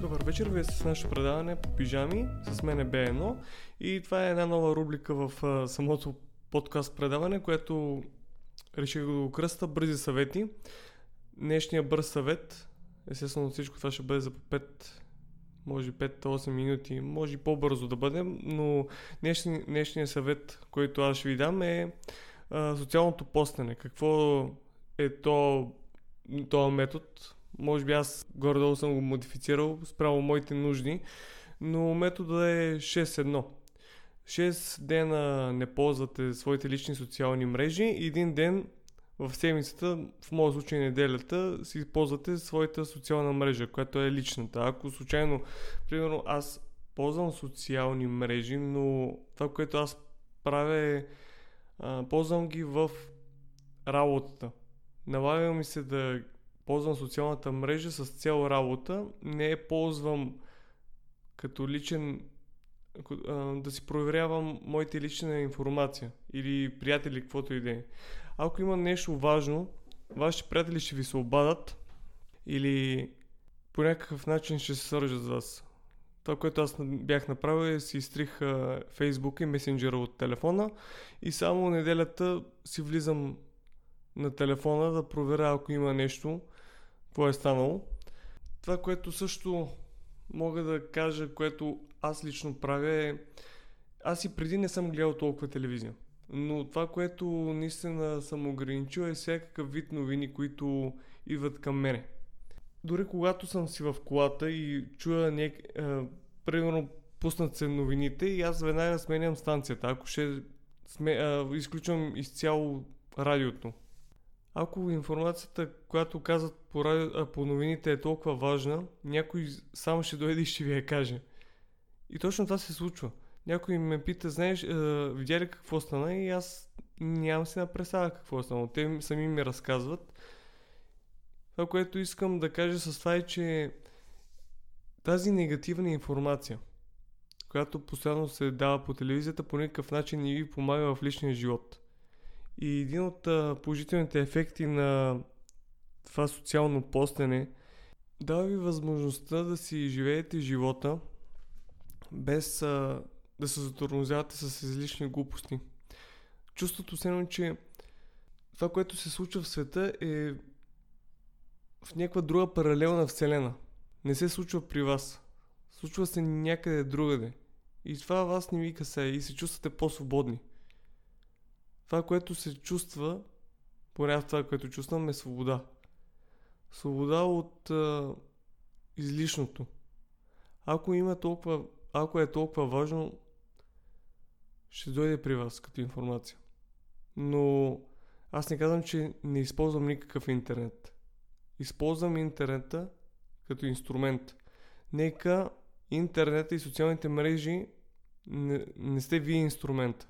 Добър вечер, вие сте с нашето предаване по пижами, с мен е Б1 и това е една нова рубрика в а, самото подкаст предаване, което реших да го кръста бързи съвети. Днешния бърз съвет, естествено всичко това ще бъде за по 5 може 5-8 минути, може по-бързо да бъдем, но днешни, днешния съвет, който аз ще ви дам е а, социалното постане. Какво е то, този метод? Може би аз горе-долу съм го модифицирал спрямо моите нужди, но метода е 6-1. 6 дена не ползвате своите лични социални мрежи и един ден в седмицата, в моят случай неделята, си ползвате своята социална мрежа, която е личната. Ако случайно, примерно, аз ползвам социални мрежи, но това, което аз правя е, ползвам ги в работата. Налага ми се да ползвам социалната мрежа с цел работа, не я ползвам като личен да си проверявам моите лична информация или приятели, каквото и да е. Ако има нещо важно, вашите приятели ще ви се обадат или по някакъв начин ще се свържат с вас. Това, което аз бях направил е си изтрих Фейсбук и месенджера от телефона и само неделята си влизам на телефона да проверя ако има нещо, какво е станало. Това, което също мога да кажа, което аз лично правя е... Аз и преди не съм гледал толкова телевизия. Но това, което наистина съм ограничил е всякакъв вид новини, които идват към мене. Дори когато съм си в колата и чуя нек... Е, примерно пуснат се новините и аз веднага сменям станцията. Ако ще сме... е, изключвам изцяло радиото. Ако информацията, която казват по, радио, по новините е толкова важна, някой само ще дойде и ще ви я каже. И точно това се случва. Някой ме пита, знаеш, е, видя ли какво стана и аз нямам си на представа какво е станало. Те сами ми разказват. Това, което искам да кажа с това е, че тази негативна информация, която постоянно се дава по телевизията, по никакъв начин не ви помага в личния живот. И един от положителните ефекти на това социално постене дава ви възможността да си живеете живота без а, да се затормозявате с излишни глупости. Чувството се че това, което се случва в света е в някаква друга паралелна вселена. Не се случва при вас. Случва се някъде другаде. И това вас не ви касае и се чувствате по-свободни. Това, което се чувства, поне това, което чувствам, е свобода. Свобода от а, излишното. Ако има толкова, ако е толкова важно, ще дойде при вас като информация. Но аз не казвам, че не използвам никакъв интернет. Използвам интернета като инструмент. Нека интернета и социалните мрежи не, не сте вие инструмента.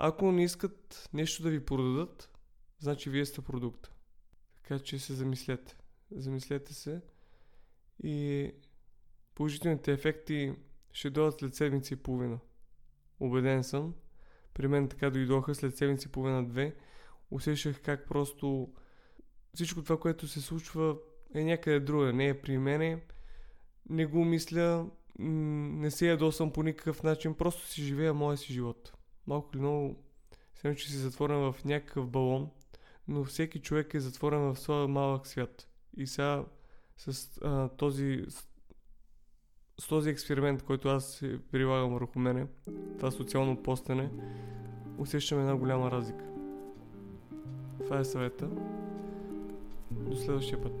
Ако не искат нещо да ви продадат, значи вие сте продукт. Така че се замислете. Замислете се и положителните ефекти ще дойдат след седмици и половина. Обеден съм. При мен така дойдоха след седмици и половина-две. Усещах как просто всичко това, което се случва е някъде друга. Не е при мене. Не го мисля. Не се ядосвам по никакъв начин. Просто си живея моя си живот малко или много смятам, че си затворен в някакъв балон, но всеки човек е затворен в своя малък свят. И сега с а, този с този експеримент, който аз прилагам върху мене, това социално постене, усещам една голяма разлика. Това е съвета. До следващия път.